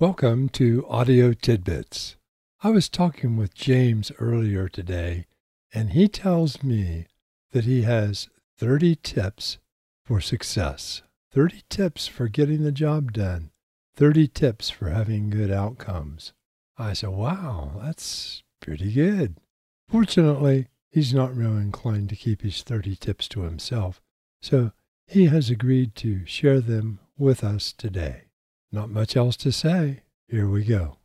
Welcome to Audio Tidbits. I was talking with James earlier today, and he tells me that he has 30 tips for success. 30 tips for getting the job done. 30 tips for having good outcomes. I said, wow, that's pretty good. Fortunately, he's not real inclined to keep his 30 tips to himself, so he has agreed to share them with us today. Not much else to say. Here we go.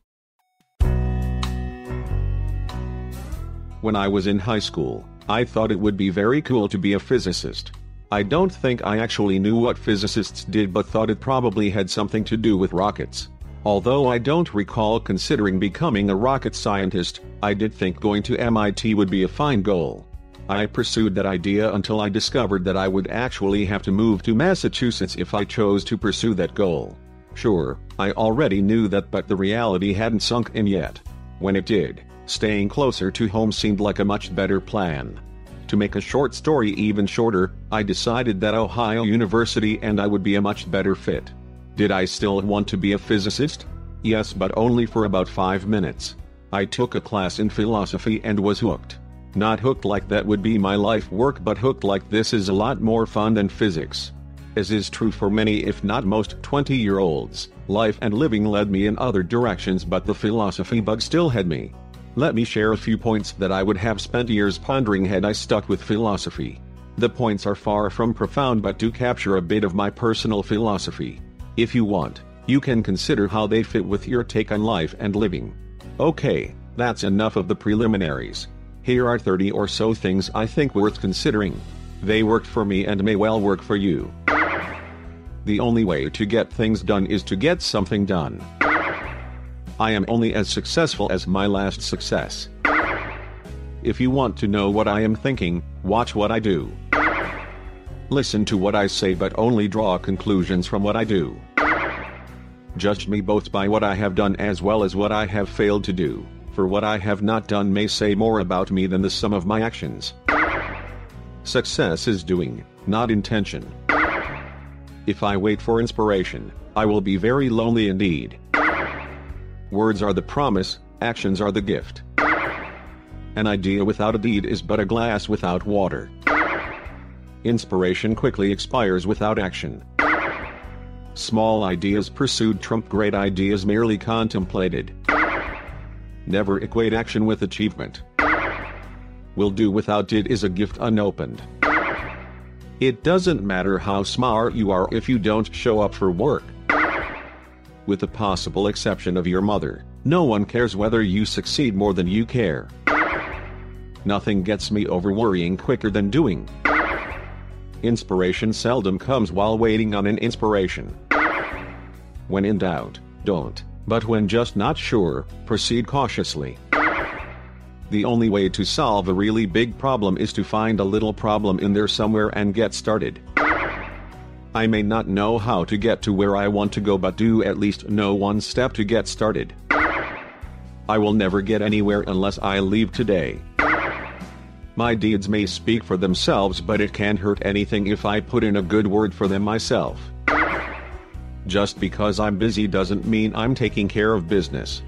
When I was in high school, I thought it would be very cool to be a physicist. I don't think I actually knew what physicists did but thought it probably had something to do with rockets. Although I don't recall considering becoming a rocket scientist, I did think going to MIT would be a fine goal. I pursued that idea until I discovered that I would actually have to move to Massachusetts if I chose to pursue that goal. Sure, I already knew that, but the reality hadn't sunk in yet. When it did, staying closer to home seemed like a much better plan. To make a short story even shorter, I decided that Ohio University and I would be a much better fit. Did I still want to be a physicist? Yes, but only for about five minutes. I took a class in philosophy and was hooked. Not hooked like that would be my life work, but hooked like this is a lot more fun than physics as is true for many if not most 20 year olds, life and living led me in other directions but the philosophy bug still had me. Let me share a few points that I would have spent years pondering had I stuck with philosophy. The points are far from profound but do capture a bit of my personal philosophy. If you want, you can consider how they fit with your take on life and living. Okay, that's enough of the preliminaries. Here are 30 or so things I think worth considering. They worked for me and may well work for you. The only way to get things done is to get something done. I am only as successful as my last success. If you want to know what I am thinking, watch what I do. Listen to what I say, but only draw conclusions from what I do. Judge me both by what I have done as well as what I have failed to do, for what I have not done may say more about me than the sum of my actions. Success is doing, not intention. If I wait for inspiration, I will be very lonely indeed. Words are the promise, actions are the gift. An idea without a deed is but a glass without water. Inspiration quickly expires without action. Small ideas pursued trump great ideas merely contemplated. Never equate action with achievement. Will do without did is a gift unopened. It doesn't matter how smart you are if you don't show up for work. With the possible exception of your mother, no one cares whether you succeed more than you care. Nothing gets me over worrying quicker than doing. Inspiration seldom comes while waiting on an inspiration. When in doubt, don't, but when just not sure, proceed cautiously. The only way to solve a really big problem is to find a little problem in there somewhere and get started. I may not know how to get to where I want to go, but do at least know one step to get started. I will never get anywhere unless I leave today. My deeds may speak for themselves, but it can't hurt anything if I put in a good word for them myself. Just because I'm busy doesn't mean I'm taking care of business.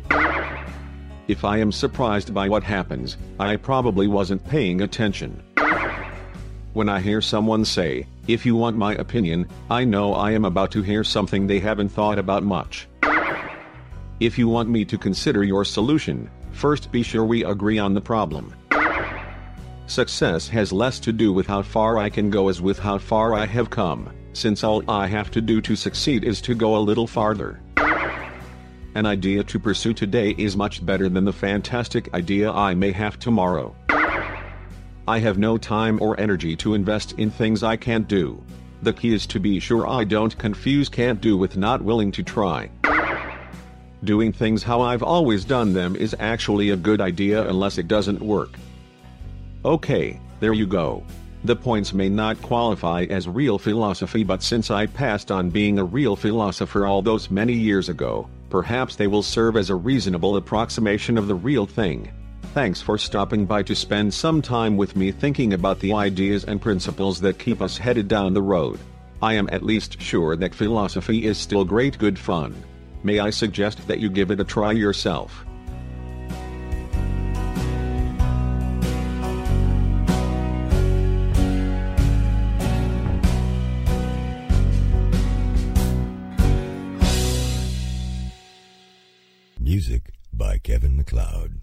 If I am surprised by what happens, I probably wasn't paying attention. When I hear someone say, if you want my opinion, I know I am about to hear something they haven't thought about much. If you want me to consider your solution, first be sure we agree on the problem. Success has less to do with how far I can go as with how far I have come, since all I have to do to succeed is to go a little farther. An idea to pursue today is much better than the fantastic idea I may have tomorrow. I have no time or energy to invest in things I can't do. The key is to be sure I don't confuse can't do with not willing to try. Doing things how I've always done them is actually a good idea unless it doesn't work. Okay, there you go. The points may not qualify as real philosophy, but since I passed on being a real philosopher all those many years ago, perhaps they will serve as a reasonable approximation of the real thing. Thanks for stopping by to spend some time with me thinking about the ideas and principles that keep us headed down the road. I am at least sure that philosophy is still great good fun. may I suggest that you give it a try yourself? By Kevin MacLeod.